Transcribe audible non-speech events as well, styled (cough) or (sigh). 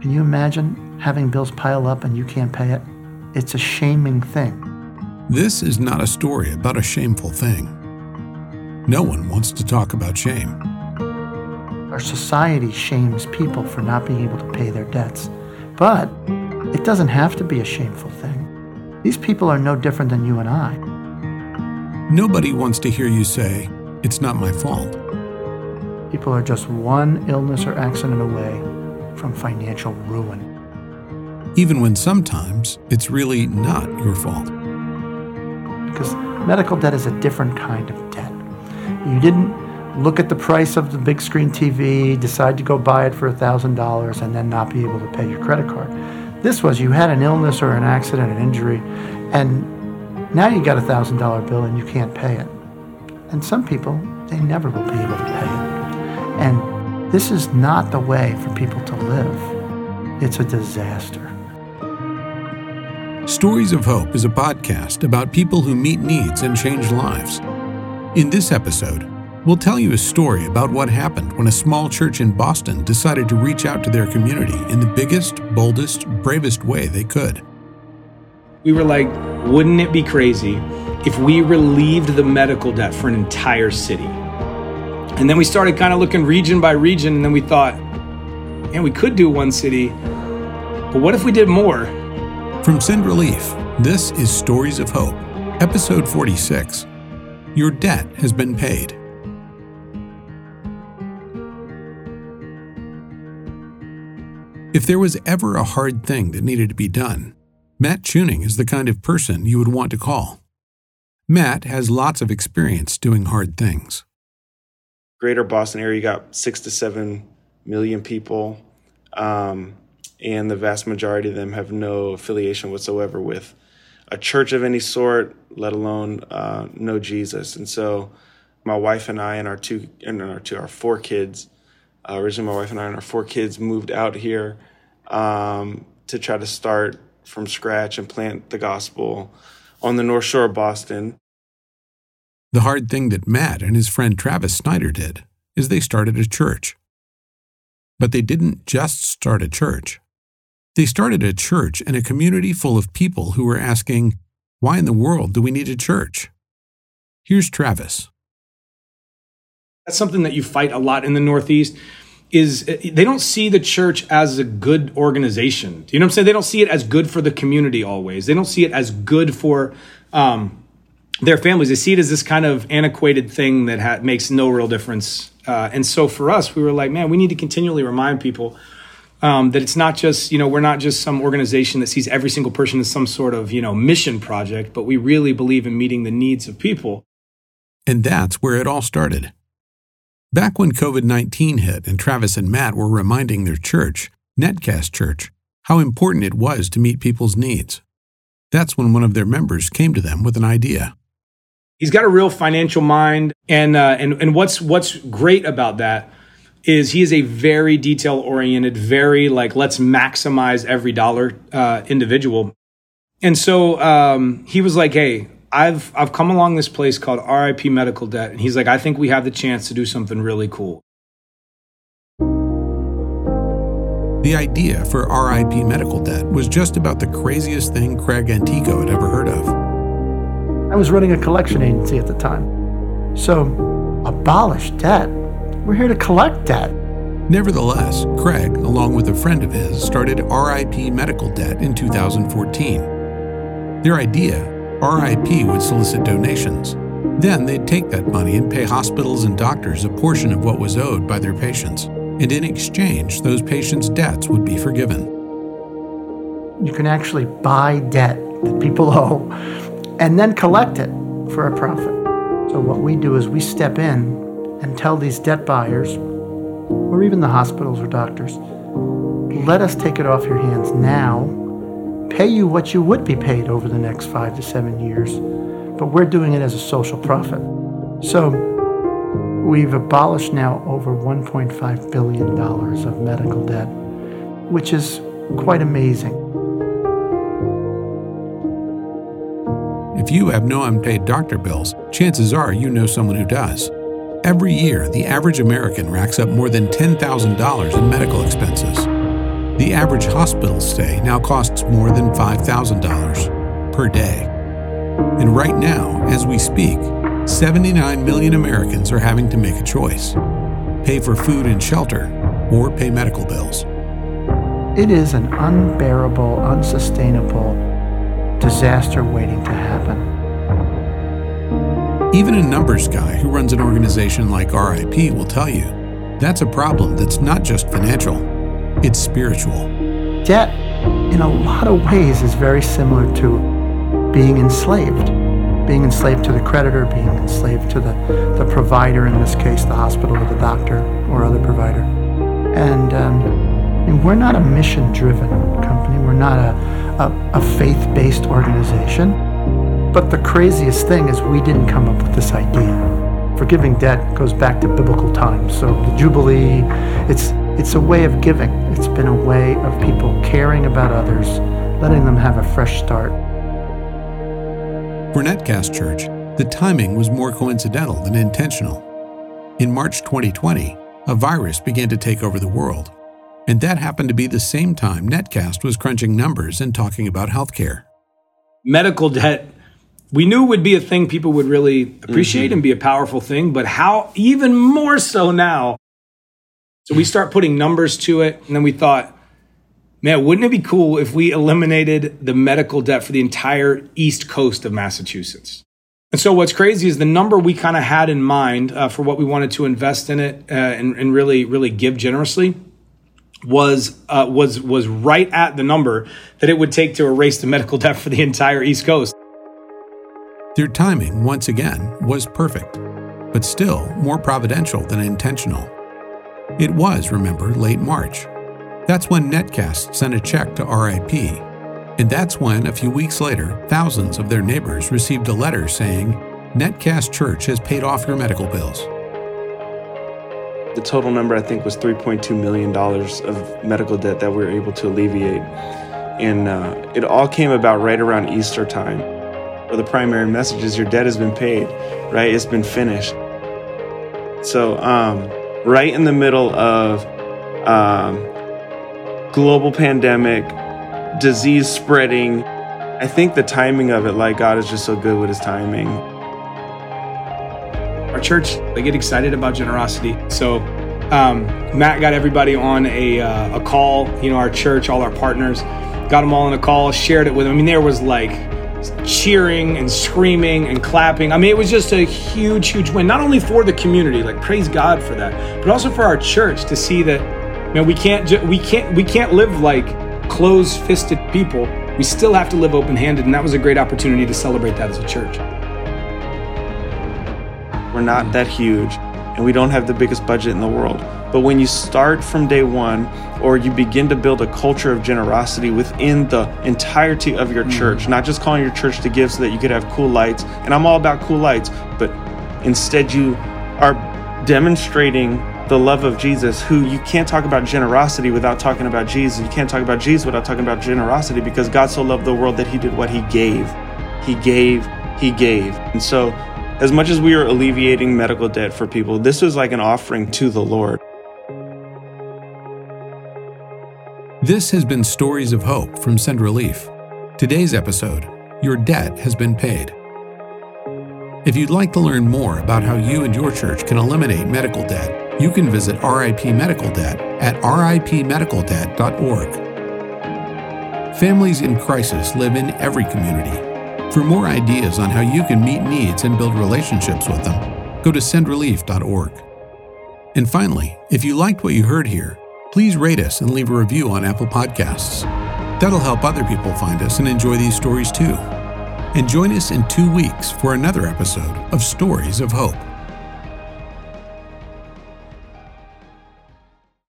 Can you imagine having bills pile up and you can't pay it? It's a shaming thing. This is not a story about a shameful thing. No one wants to talk about shame. Our society shames people for not being able to pay their debts. But it doesn't have to be a shameful thing. These people are no different than you and I. Nobody wants to hear you say, It's not my fault. People are just one illness or accident away from financial ruin. Even when sometimes it's really not your fault. Because medical debt is a different kind of debt. You didn't look at the price of the big screen TV, decide to go buy it for $1,000, and then not be able to pay your credit card. This was you had an illness or an accident, an injury, and now you got a $1,000 bill and you can't pay it. And some people, they never will be able to pay it. And this is not the way for people to live. It's a disaster. Stories of Hope is a podcast about people who meet needs and change lives. In this episode, we'll tell you a story about what happened when a small church in Boston decided to reach out to their community in the biggest, boldest, bravest way they could. We were like, wouldn't it be crazy if we relieved the medical debt for an entire city? And then we started kind of looking region by region, and then we thought, man, we could do one city, but what if we did more? From Send Relief, this is Stories of Hope, episode 46. Your debt has been paid. If there was ever a hard thing that needed to be done, Matt Tuning is the kind of person you would want to call. Matt has lots of experience doing hard things. Greater Boston area, you got six to seven million people, um, and the vast majority of them have no affiliation whatsoever with a church of any sort, let alone uh, know Jesus. And so, my wife and I and our two and our two our four kids uh, originally, my wife and I and our four kids moved out here um, to try to start from scratch and plant the gospel on the North Shore of Boston. The hard thing that Matt and his friend Travis Snyder did is they started a church. But they didn't just start a church. They started a church in a community full of people who were asking, why in the world do we need a church? Here's Travis. That's something that you fight a lot in the Northeast is they don't see the church as a good organization. You know what I'm saying? They don't see it as good for the community always. They don't see it as good for um, their families. They see it as this kind of antiquated thing that ha- makes no real difference. Uh, and so for us, we were like, man, we need to continually remind people um, that it's not just, you know, we're not just some organization that sees every single person as some sort of, you know, mission project, but we really believe in meeting the needs of people. And that's where it all started. Back when COVID 19 hit and Travis and Matt were reminding their church, Netcast Church, how important it was to meet people's needs. That's when one of their members came to them with an idea. He's got a real financial mind, and uh, and and what's what's great about that is he is a very detail oriented, very like let's maximize every dollar uh, individual. And so um, he was like, "Hey, I've I've come along this place called RIP Medical Debt, and he's like, I think we have the chance to do something really cool. The idea for RIP Medical Debt was just about the craziest thing Craig Antico had ever heard of. I was running a collection agency at the time. So, abolish debt. We're here to collect debt. Nevertheless, Craig, along with a friend of his, started RIP Medical Debt in 2014. Their idea RIP would solicit donations. Then they'd take that money and pay hospitals and doctors a portion of what was owed by their patients. And in exchange, those patients' debts would be forgiven. You can actually buy debt that people (laughs) owe and then collect it for a profit. So, what we do is we step in and tell these debt buyers, or even the hospitals or doctors, let us take it off your hands now pay you what you would be paid over the next five to seven years, but we're doing it as a social profit. So we've abolished now over $1.5 billion of medical debt, which is quite amazing. If you have no unpaid doctor bills, chances are you know someone who does. Every year, the average American racks up more than $10,000 in medical expenses. The average hospital stay now costs more than $5,000 per day. And right now, as we speak, 79 million Americans are having to make a choice pay for food and shelter or pay medical bills. It is an unbearable, unsustainable disaster waiting to happen. Even a numbers guy who runs an organization like RIP will tell you that's a problem that's not just financial, it's spiritual. Debt, in a lot of ways, is very similar to being enslaved. Being enslaved to the creditor, being enslaved to the, the provider, in this case, the hospital or the doctor or other provider. And um, we're not a mission driven company, we're not a, a, a faith based organization. But the craziest thing is we didn't come up with this idea. Forgiving debt goes back to biblical times. So the Jubilee, it's it's a way of giving. It's been a way of people caring about others, letting them have a fresh start. For Netcast Church, the timing was more coincidental than intentional. In March 2020, a virus began to take over the world, and that happened to be the same time Netcast was crunching numbers and talking about healthcare. Medical debt we knew would be a thing people would really appreciate mm-hmm. and be a powerful thing, but how even more so now. So we start putting numbers to it, and then we thought, man, wouldn't it be cool if we eliminated the medical debt for the entire east coast of Massachusetts? And so what's crazy is the number we kind of had in mind uh, for what we wanted to invest in it uh, and, and, really, really give generously was uh, was was right at the number that it would take to erase the medical (laughs) debt for the entire East Coast. Their timing, once again, was perfect, but still more providential than intentional. It was, remember, late March. That's when Netcast sent a check to RIP, and that's when, a few weeks later, thousands of their neighbors received a letter saying, Netcast Church has paid off your medical bills. The total number, I think, was $3.2 million of medical debt that we were able to alleviate. And uh, it all came about right around Easter time or the primary message is your debt has been paid, right? It's been finished. So, um, right in the middle of um, global pandemic, disease spreading, I think the timing of it, like God is just so good with his timing. Our church, they get excited about generosity. So, um, Matt got everybody on a, uh, a call, you know, our church, all our partners, got them all on a call, shared it with them. I mean, there was like cheering and screaming and clapping. I mean, it was just a huge, huge win, not only for the community, like praise God for that, but also for our church to see that, man, we can't, ju- we can't, we can't live like closed-fisted people. We still have to live open-handed, and that was a great opportunity to celebrate that as a church. We're not that huge, and we don't have the biggest budget in the world but when you start from day one, or you begin to build a culture of generosity within the entirety of your mm-hmm. church, not just calling your church to give so that you could have cool lights, and I'm all about cool lights, but instead you are demonstrating the love of Jesus, who you can't talk about generosity without talking about Jesus. You can't talk about Jesus without talking about generosity because God so loved the world that he did what he gave. He gave, he gave. And so, as much as we are alleviating medical debt for people, this was like an offering to the Lord. This has been Stories of Hope from Send Relief. Today's episode Your Debt Has Been Paid. If you'd like to learn more about how you and your church can eliminate medical debt, you can visit RIP Medical Debt at ripmedicaldebt.org. Families in crisis live in every community. For more ideas on how you can meet needs and build relationships with them, go to sendrelief.org. And finally, if you liked what you heard here, please rate us and leave a review on Apple Podcasts. That'll help other people find us and enjoy these stories too. And join us in two weeks for another episode of Stories of Hope.